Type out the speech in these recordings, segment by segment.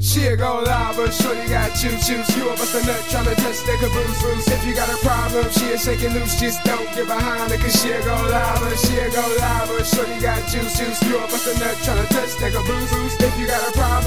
She'll go live, but shorty got choo choos. You a bust a nut tryna touch that caboose loose. If you got a problem, she'll shake it loose. Just don't get behind her, cause she'll go live, but she'll go live, but shorty got choo choos. You a bust a nut tryna touch that caboose loose. If you got a problem,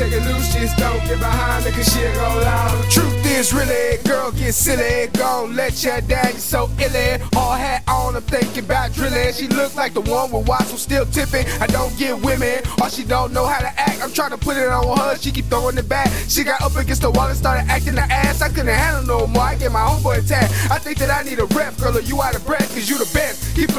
shake it loose. Just don't get behind her, cause she'll go live. Truth is really, girl, get silly. Gon' let you down, you so illy. All hat on, I'm thinking about drilling. She look like the one with watch, still tipping. I don't get women, or she don't know how to act. I'm trying to put it on her. She she keep throwing it back. She got up against the wall and started acting the ass. I couldn't handle no more. I get my homeboy attacked. I think that I need a rep, girl, or you out of breath, cause you the best.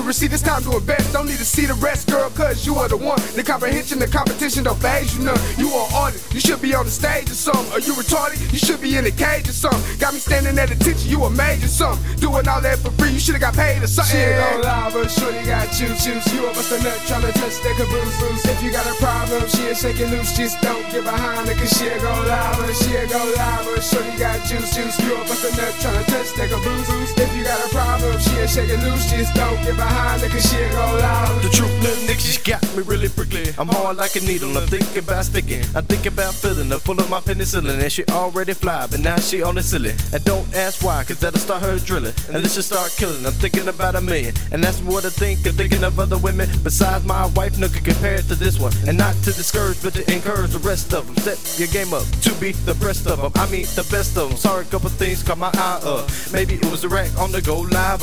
Receipt, it's time to invest. Don't need to see the rest, girl, cause you are the one. The comprehension, the competition don't phase you none. You are it, you should be on the stage or something. Are you retarded? You should be in a cage or something. Got me standing at attention, you a major something. Doing all that for free, you should've got paid or something. She gon' lie, but shorty got you choose. You a bust a nut tryna touch that caboose loose. If you got a problem, she ain't shaking loose. Just don't get behind her, cause she'll go live, she'll go live. Shorty got juice, juice. You a bust a nut tryna touch that caboose loose. If you got a problem, she'll shake it loose. Just don't get behind cause she'll go live. The truth, little nigga, she got me really prickly. I'm hard like a needle, I'm thinking about sticking. I'm about filling her full of my penicillin. And she already fly, but now she on the ceiling. And don't ask why, cause that'll start her drilling. And this should start killing. I'm thinking about a million. And that's what I think of thinking of other women. Besides my wife, no can compare to this one. And not to discourage, but to encourage the rest of them. Step your game up to be the of them. I mean, the best of them. Sorry, a couple things caught my eye up. Maybe it was a rack on the go live.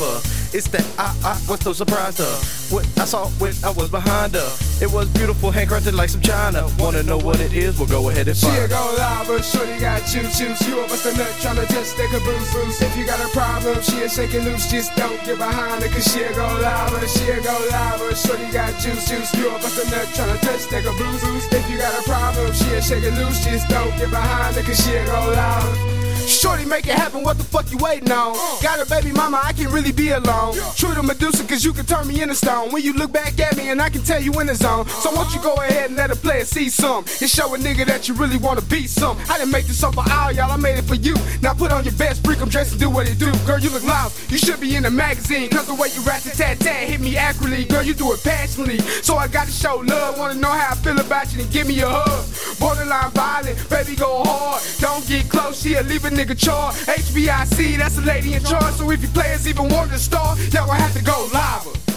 Uh. It's that I, I was so surprised of what I saw when I was behind her. It was beautiful, handcrafted like some China. Wanna know what it is? Well, go ahead and find. She'll go live, but shorty got choo choos. You a bust a nut tryna touch that caboose loose. If you got a problem, she'll shake it loose. Just don't get behind her, cause she'll go live, but she'll go live, but shorty got juice juice. You a bust a nut tryna touch that caboose loose. If you got a problem, she'll shake it loose. Just don't get behind her, cause she'll go live. Shorty, make it happen, what the fuck you waiting on? Uh. Got a baby mama, I can't really be alone. True to Medusa, cause you can turn me into stone. When you look back at me and I can tell you in the zone. So won't you go ahead and let a player see some? And show a nigga that you really wanna be some. I didn't make this song for all y'all, I made it for you. Now put on your best freak, I'm dressed to do what it do. Girl, you look lost, you should be in a magazine. Cause the way you rat tat tat hit me accurately. Girl, you do it passionately. So I gotta show love, wanna know how I feel about you, then give me a hug. Borderline violent, baby go hard. Don't get close, she'll leave a nigga charred. HBIC, that's a lady in charge. So if you players even want to start, y'all gonna have to go live.